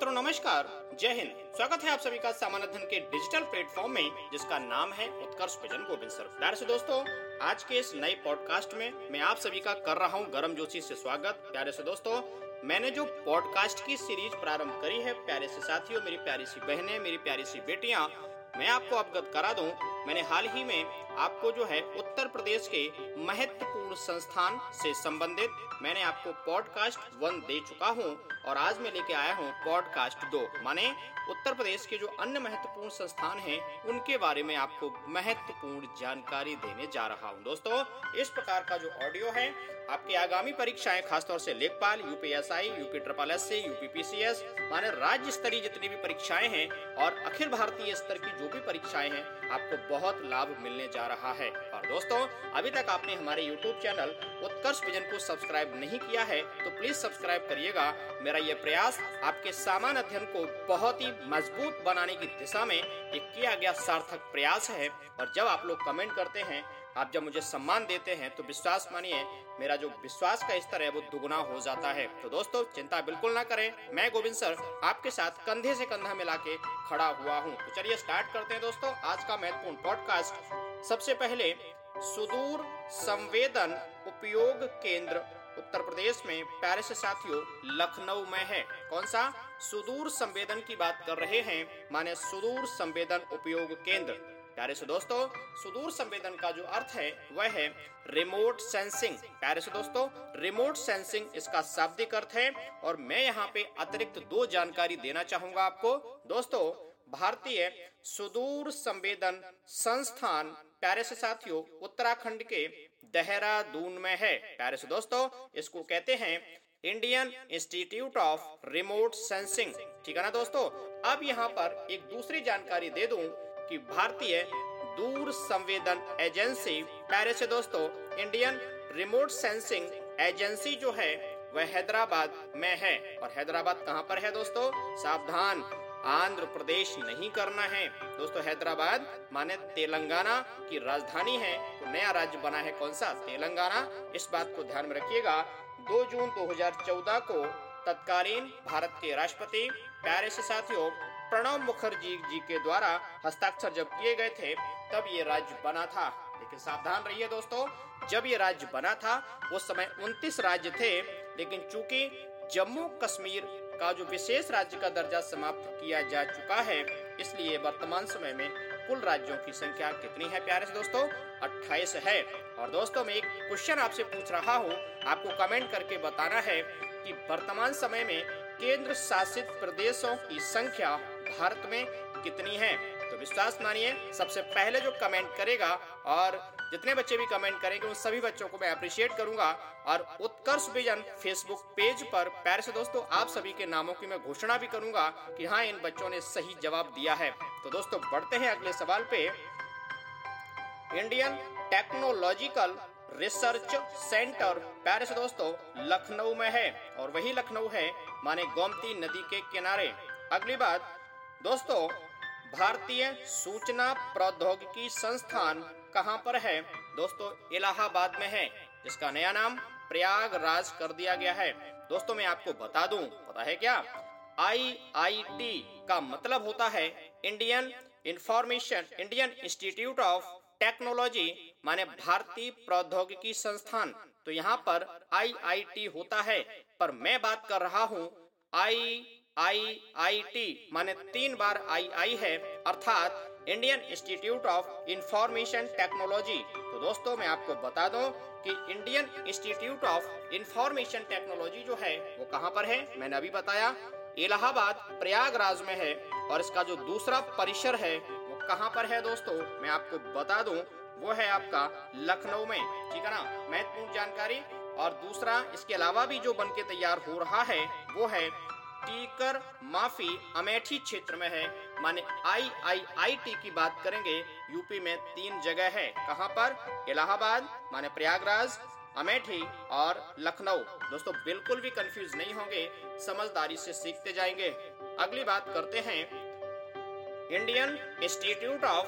मित्रों, नमस्कार। जय हिंद। स्वागत है आप सभी का सामान्य धन के डिजिटल प्लेटफॉर्म में, जिसका नाम है उत्कर्ष भजन गोविंद सर। प्यार से दोस्तों, आज के इस नए पॉडकास्ट में मैं आप सभी का कर रहा हूँ गर्म जोशी से स्वागत। प्यारे से दोस्तों, मैंने जो पॉडकास्ट की सीरीज़ प्रारंभ करी है, प्यारे से साथियों, मेरी प्यारी सी बहनें, मेरी प्यारी सी बेटियाँ मैं आपको अवगत करा दूँ, मैंने हाल ही में आपको जो है उत्तर प्रदेश के महत्वपूर्ण संस्थान से संबंधित मैंने आपको पॉडकास्ट वन दे चुका हूँ और आज मैं लेके आया हूँ पॉडकास्ट दो। माने उत्तर प्रदेश के जो अन्य महत्वपूर्ण संस्थान हैं, उनके बारे में आपको महत्वपूर्ण जानकारी देने जा रहा हूँ। दोस्तों, इस प्रकार का जो ऑडियो है, आपकी आगामी परीक्षाएँ खासतौर से लेखपाल, UPSI, UP triple S UP PCS, माने राज्य स्तरीय जितनी भी परीक्षाएँ हैं और अखिल भारतीय स्तर की जो भी परीक्षाएँ हैं, आपको बहुत लाभ मिलने जा रहा है। और दोस्तों, अभी तक आपने हमारे YouTube चैनल उत्कर्ष विजन को सब्सक्राइब नहीं किया है तो प्लीज़ सब्सक्राइब करिएगा। मेरा ये प्रयास आपके सामान्य अध्ययन को बहुत ही मज़बूत बनाने की दिशा में एक किया गया सार्थक प्रयास है। और जब आप लोग कमेंट करते हैं, आप जब मुझे सम्मान देते हैं तो विश्वास मानिए मेरा जो विश्वास का स्तर है, वो दुगुना हो जाता है। तो दोस्तों, चिंता बिल्कुल ना करें। मैं गोविंद सर आपके साथ कंधे से कंधा मिला के खड़ा हुआ हूँ। तो चलिए स्टार्ट करते हैं दोस्तों आज का महत्वपूर्ण पॉडकास्ट सबसे पहले, सुदूर संवेदन उपयोग केंद्र, उत्तर प्रदेश में प्यारे से साथियों, लखनऊ में है। कौन सा? सुदूर संवेदन की बात कर रहे हैं, माने सुदूर संवेदन उपयोग केंद्र। प्यारे से दोस्तों, सुदूर संवेदन का जो अर्थ है, वह है रिमोट सेंसिंग प्यारे से दोस्तों रिमोट सेंसिंग इसका शाब्दिक अर्थ है, और मैं यहाँ पे अतिरिक्त दो जानकारी देना चाहूँगा आपको। दोस्तों, भारतीय सुदूर संवेदन संस्थान, प्यारे से साथियों, उत्तराखंड के देहरादून में है। प्यारे से दोस्तों, इसको कहते हैं Indian institute of remote sensing ठीक है ना दोस्तों? अब यहाँ पर एक दूसरी जानकारी दे दूँ कि भारतीय दूर संवेदन एजेंसी प्यारे से दोस्तों, इंडियन रिमोट सेंसिंग एजेंसी जो है, वह हैदराबाद में है। और हैदराबाद कहाँ पर है दोस्तों? सावधान, आंध्र प्रदेश नहीं करना है। दोस्तों, हैदराबाद माने तेलंगाना की राजधानी है। तो नया राज्य बना है कौन सा? तेलंगाना। इस बात को ध्यान में रखिएगा। 2 जून 2014 को तत्कालीन भारत के राष्ट्रपति, प्यारे से साथियों प्रणब मुखर्जी जी के द्वारा हस्ताक्षर जब किए गए थे, तब ये राज्य बना था। लेकिन सावधान रहिए दोस्तों, जब ये राज्य बना था उस समय 29 राज्य थे, लेकिन चूँकि जम्मू कश्मीर का जो विशेष राज्य का दर्जा समाप्त किया जा चुका है, इसलिए वर्तमान समय में कुल राज्यों की संख्या कितनी है प्यारे से दोस्तों? 28 है। और दोस्तों, मैं एक क्वेश्चन आपसे पूछ रहा हूँ। आपको कमेंट करके बताना है कि वर्तमान समय में केंद्र शासित प्रदेशों की संख्या भारत में कितनी है? तो विश्वास मानिए, सबसे पहले जो कमेंट करेगा और जितने बच्चे भी कमेंट करेंगे, उन सभी बच्चों को मैं अप्रिशिएट करूँगा। और उत्कर्ष विजन फेसबुक पेज पर, प्यारे से दोस्तों, आप सभी के नामों की मैं घोषणा भी करूँगा कि हाँ इन बच्चों ने सही जवाब दिया है। तो दोस्तों, बढ़ते हैं अगले सवाल पे। इंडियन टेक्नोलॉजिकल रिसर्च सेंटर प्यारे से दोस्तों, लखनऊ में है और वही लखनऊ है, माने गोमती नदी के किनारे। अगली बात दोस्तों, भारतीय सूचना प्रौद्योगिकी संस्थान कहाँ पर है? दोस्तों, इलाहाबाद में है, जिसका नया नाम प्रयागराज कर दिया गया है। दोस्तों, मैं आपको बता दूँ, पता है क्या? आई आई का मतलब होता है Indian information Indian institute of technology माने भारतीय प्रौद्योगिकी संस्थान। तो यहाँ पर आई आई टी होता है। पर मैं बात कर रहा हूँ आई आई आई टी माने तीन बार आई आई है, अर्थात Indian institute of information technology तो दोस्तों, मैं आपको बता दूँ कि Indian institute of information technology जो है, वो कहाँ पर है? मैंने अभी बताया, इलाहाबाद, प्रयागराज में है। और इसका जो दूसरा परिसर है, वो कहाँ पर है दोस्तों? मैं आपको बता दूँ, वो है आपका लखनऊ में। ठीक है ना? महत्वपूर्ण जानकारी। और दूसरा, इसके अलावा भी जो बन के तैयार हो रहा है, वो है टीकर माफ़ी अमेठी क्षेत्र में है। माने आई आई आई टी की बात करेंगे यूपी में तीन जगह है। कहाँ पर? इलाहाबाद, माने प्रयागराज, अमेठी और लखनऊ। दोस्तों, बिल्कुल भी कंफ्यूज नहीं होंगे, समझदारी से सीखते जाएँगे। अगली बात करते हैं। Indian institute of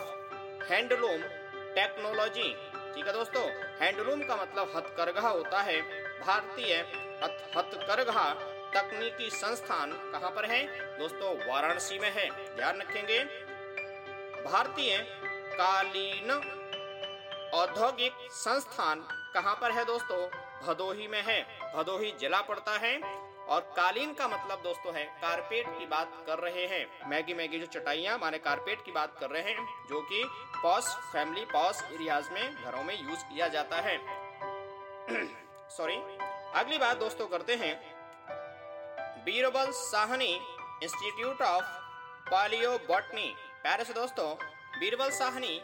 handloom technology ठीक है दोस्तों हैंडलूम का मतलब हथकरघा होता है। भारतीय हथकरघा तकनीकी संस्थान कहाँ पर है? दोस्तों, वाराणसी में है। ध्यान रखेंगे, भारतीय कालीन औद्योगिक संस्थान कहाँ पर है दोस्तों? भदोही में है। भदोही जिला पड़ता है और कालीन का मतलब दोस्तों, है कारपेट की बात कर रहे हैं। मैगी मैगी, जो चटाइयाँ, माने कारपेट की बात कर रहे हैं, जो कि पॉस, फैमिली पॉस एरियाज़ में, घरों में यूज़ किया जाता है। सॉरी, अगली बात दोस्तों करते हैं। Birbal Sahni institute of palaeobotany प्यारे से दोस्तों, बीरबल साहनी,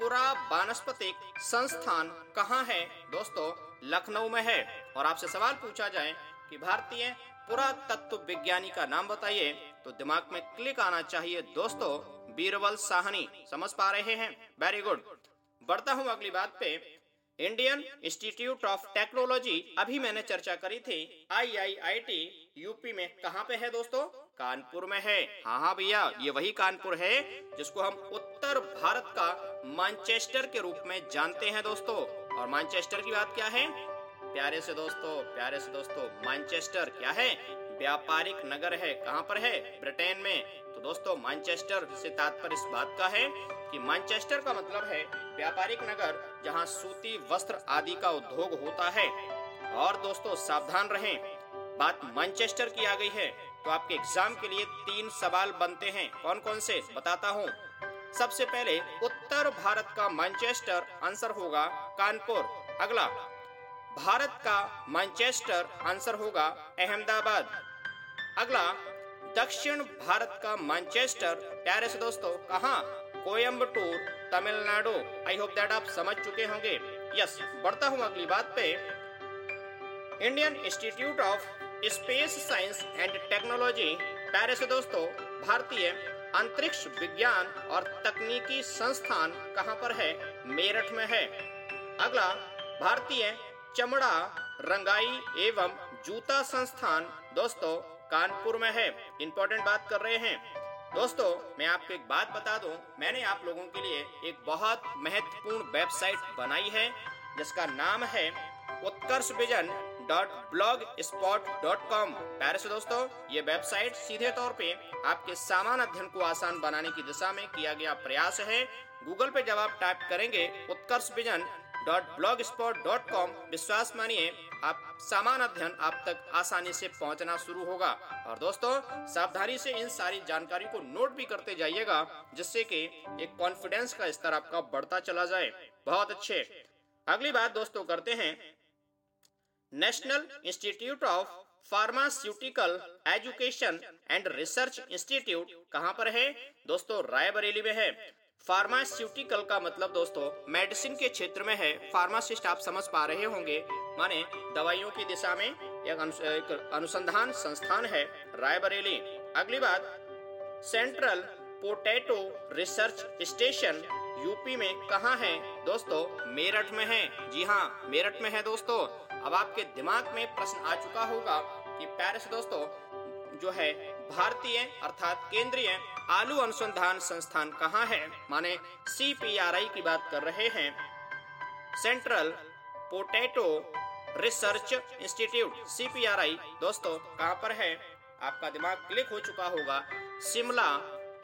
पूरा वानस्पतिक संस्थान कहाँ है? दोस्तों, लखनऊ में है। और आपसे सवाल पूछा जाए कि भारतीय पुरातत्व विज्ञानी का नाम बताइए तो दिमाग में क्लिक आना चाहिए दोस्तों, बीरबल साहनी। समझ पा रहे हैं? वेरी गुड बढ़ता हूँ अगली बात पे। इंडियन इंस्टीट्यूट ऑफ़ टेक्नोलॉजी अभी मैंने चर्चा करी थी। आईआईआईटी यूपी में। कहाँ पे है दोस्तों? कानपुर में है। हाँ हाँ भैया, ये वही कानपुर है जिसको हम उत्तर भारत का मानचेस्टर के रूप में जानते हैं दोस्तों। और मानचेस्टर की बात क्या है? प्यारे से दोस्तों, प्यारे से दोस्तों मैनचेस्टर क्या है? व्यापारिक नगर है, कहाँ पर है? ब्रिटेन में। तो दोस्तों मैनचेस्टर से तात्पर्य इस बात का है कि मैनचेस्टर का मतलब है व्यापारिक नगर, जहाँ सूती वस्त्र आदि का उद्योग होता है। और दोस्तों, सावधान रहें। बात मैनचेस्टर की आ गई है तो आपके एग्ज़ाम के लिए तीन सवाल बनते हैं। कौन कौन से? बताता हूँ। सबसे पहले, उत्तर भारत का मैनचेस्टर आंसर होगा कानपुर। अगला भारत का मैनचेस्टर आंसर होगा अहमदाबाद। अगला, दक्षिण भारत का मैनचेस्टर प्यारे से दोस्तों, कहा? Coimbatore Tamil Nadu. I hope that आप समझ चुके होंगे। यस बढ़ता हूँ अगली बात पे। Indian institute of space science and technology प्यारे से दोस्तों, भारतीय अंतरिक्ष विज्ञान और तकनीकी संस्थान कहाँ पर है? मेरठ में है। अगला, भारतीय चमड़ा, रंगाई एवं जूता संस्थान दोस्तों, कानपुर में है। इम्पोर्टेंट बात कर रहे हैं। दोस्तों, मैं आपको एक बात बता दूँ। मैंने आप लोगों के लिए एक बहुत महत्वपूर्ण वेबसाइट बनाई है, जिसका नाम है Utkarsh Vision dot blogspot dot com प्यारे दोस्तों, ये वेबसाइट सीधे तौर पे आपके सामान अध्ययन को आसान बनाने की दिशा में किया गया प्रयास है। गूगल पे जब आप टाइप करेंगे Utkarsh Vision dot blogspot dot com विश्वास मानिए, आप सामान अध्ययन आप तक आसानी से पहुँचना शुरू होगा। और दोस्तों, सावधानी से इन सारी जानकारी को नोट भी करते जाइएगा, जिससे कि एक कॉन्फिडेंस का स्तर आपका बढ़ता चला जाए। बहुत अच्छे। अगली बात दोस्तों करते हैं। National institute of pharmaceutical education and research institute कहाँ पर है? दोस्तों, रायबरेली में है। फार्मास्यूटिकल का मतलब दोस्तों, मेडिसिन के क्षेत्र में है। फार्मासिस्ट आप समझ पा रहे होंगे। माने, दवाइयों की दिशा में एक अनुसंधान संस्थान है, रायबरेली। अगली बात, central potato research station, UP में कहा है? दोस्तों, मेरठ में है। जी हाँ मेरठ में है दोस्तों। अब आपके दिमाग में प्रश्न आ चुका होगा कि पैरिस दोस्तों, जो है भारतीय अर्थात केंद्रीय आलू अनुसंधान संस्थान कहाँ है? माने सीपीआरआई की बात कर रहे हैं। सेंट्रल पोटैटो रिसर्च इंस्टीट्यूट सी दोस्तों, कहाँ पर है? आपका दिमाग क्लिक हो चुका होगा। शिमला,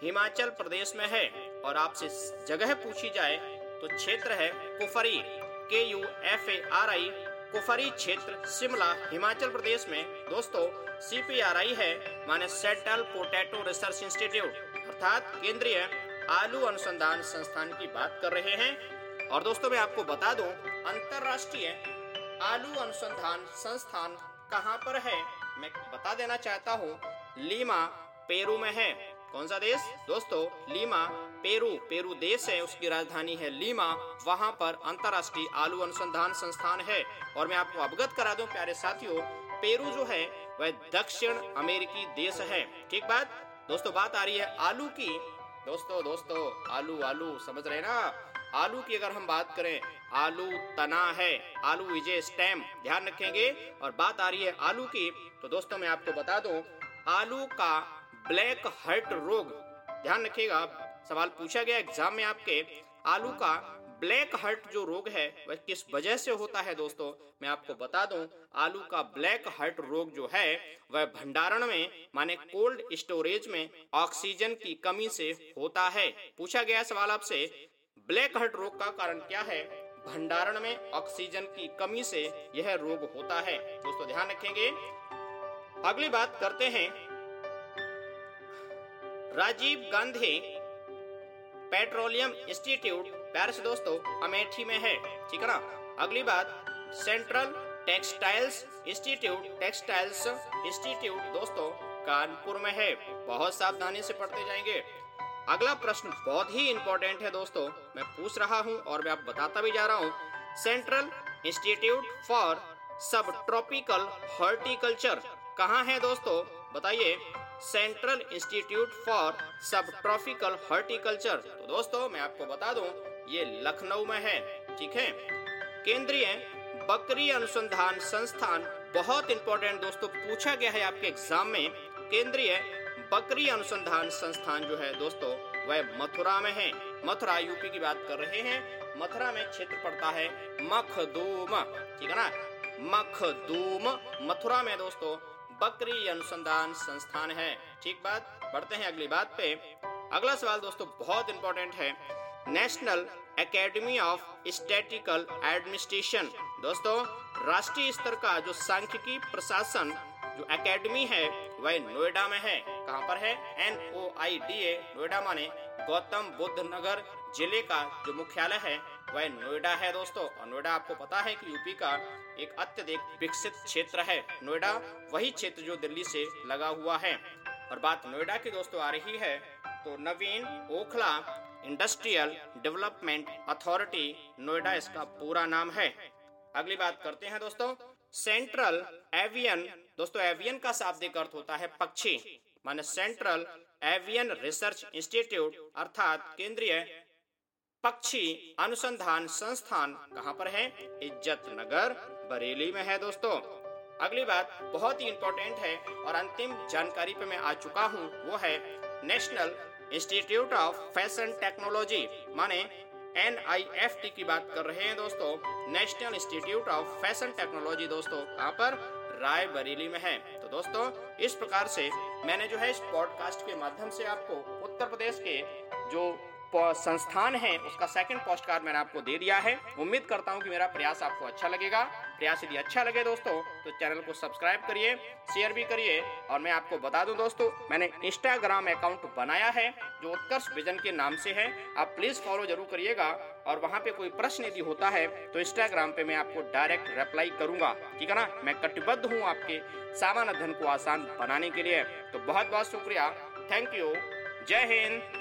हिमाचल प्रदेश में है। और आपसे जगह पूछी जाए तो क्षेत्र है कुफरी के U F A R I Kufri क्षेत्र, शिमला, हिमाचल प्रदेश में। दोस्तों सीपीआरआई है माने सेंट्रल पोटैटो रिसर्च इंस्टीट्यूट, अर्थात केंद्रीय आलू अनुसंधान संस्थान की बात कर रहे हैं। और दोस्तों, मैं आपको बता दूँ, अंतरराष्ट्रीय आलू अनुसंधान संस्थान कहाँ पर है? मैं बता देना चाहता हूँ, लीमा, पेरू में है। कौन सा देश? दोस्तों, लीमा, पेरू पेरू देश है, उसकी राजधानी है लीमा। वहाँ पर अंतरराष्ट्रीय आलू अनुसंधान संस्थान है। और मैं आपको अवगत करा दूँ, प्यारे साथियों पेरू जो है, वह दक्षिण अमेरिकी देश है। ठीक बात? दोस्तों, बात आ रही है आलू की। दोस्तों दोस्तों, आलू आलू, समझ रहे ना? आलू की अगर हम बात करें, आलू तना है, आलू विजय स्टेम ध्यान रखेंगे। और बात आ रही है आलू की तो दोस्तों, मैं आपको बता दूँ, आलू का ब्लैक हर्ट रोग, ध्यान रखिएगा, सवाल पूछा गया एग्ज़ाम में आपके, आलू का ब्लैक हार्ट जो रोग है, वह किस वजह से होता है दोस्तों? मैं आपको बता दूँ, आलू का ब्लैक हार्ट रोग जो है, वह भंडारण में, माने कोल्ड स्टोरेज में, ऑक्सीजन की कमी से होता है। पूछा गया सवाल आपसे, ब्लैक हार्ट रोग का कारण क्या है? भंडारण में ऑक्सीजन की कमी से यह रोग होता है। दोस्तों, ध्यान रखेंगे। अगली बात करते हैं। राजीव गांधी पेट्रोलियम इंस्टीट्यूट पेरिस दोस्तों अमेठी में है, ठीक है ना? अगली बात central textiles institute textiles institute दोस्तों, कानपुर में है, बहुत सावधानी से पढ़ते जाएँगे। अगला प्रश्न बहुत ही इंपॉर्टेंट है दोस्तों, मैं पूछ रहा हूँ और मैं आप बताता भी जा रहा हूँ। Central Institute for Subtropical Horticulture कहाँ है दोस्तों? बताइए। Central Institute for Subtropical Horticulture तो दोस्तों, मैं आपको बता दूँ ये लखनऊ में है, ठीक है? केंद्रीय बकरी अनुसंधान संस्थान बहुत इंपॉर्टेंट दोस्तों, पूछा गया है आपके एग्ज़ाम में, केंद्रीय बकरी अनुसंधान संस्थान जो है दोस्तों, वह मथुरा में है। मथुरा यूपी की बात कर रहे हैं। मथुरा में क्षेत्र पड़ता है मखदूम, ठीक है ना? मखदूम, मथुरा में दोस्तों, बकरी अनुसंधान संस्थान है। ठीक बात? बढ़ते हैं अगली बात पे। अगला सवाल दोस्तों, बहुत इंपॉर्टेंट है। National Academy of Statistical Administration. दोस्तों, राष्ट्रीय स्तर का जो सांख्यिकी प्रशासन, जो एकेडमी है, वह नोएडा में है। कहाँ पर है? N O I D A Noida माने गौतम बुद्ध नगर ज़िले का जो मुख्यालय है, वह नोएडा है, दोस्तों। और नोएडा आपको पता है कि यूपी का एक अत्यधिक विकसित क्षेत्र है। नोएडा वही क्षेत्र जो दिल्ली से लगा हुआ है। और बात नोएडा की दोस्तों आ रही है तो Naveen Okhla Industrial Development Authority Noida इसका पूरा नाम है। अगली बात करते हैं दोस्तों। सेंट्रल एवियन दोस्तों एवियन का शाब्दिक अर्थ होता है पक्षी, माने सेंट्रल एवियन रिसर्च इंस्टीट्यूट अर्थात केंद्रीय पक्षी अनुसंधान संस्थान कहाँ पर है? इज़्ज़त नगर बरेली में है दोस्तों। अगली बात बहुत ही इंपॉर्टेंट है और अंतिम जानकारी पे मैं आ चुका हूँ, वो है National Institute of Fashion Technology माने टी की बात कर रहे हैं दोस्तों। National Institute of Fashion Technology दोस्तों कहाँ पर राय बरेली में है। तो दोस्तों, इस प्रकार से मैंने जो है इस पॉडकास्ट के माध्यम से आपको उत्तर प्रदेश के जो संस्थान है, उसका सेकंड पोस्ट कार्ड मैंने आपको दे दिया है। उम्मीद करता हूँ कि मेरा प्रयास आपको अच्छा लगेगा। प्रयास यदि अच्छा लगे दोस्तों तो चैनल को सब्सक्राइब करिए शेयर भी करिए, और मैं आपको बता दूँ दोस्तों, मैंने इंस्टाग्राम अकाउंट बनाया है, जो उत्कर्ष विजन के नाम से है। आप प्लीज़ फॉलो ज़रूर करिएगा, और वहाँ पे कोई प्रश्न यदि होता है तो इंस्टाग्राम पे मैं आपको डायरेक्ट रिप्लाई करूँगा। ठीक है ना? मैं कटिबद्ध हूँ आपके सामान्य धन को आसान बनाने के लिए। तो बहुत बहुत शुक्रिया। थैंक यू जय हिंद।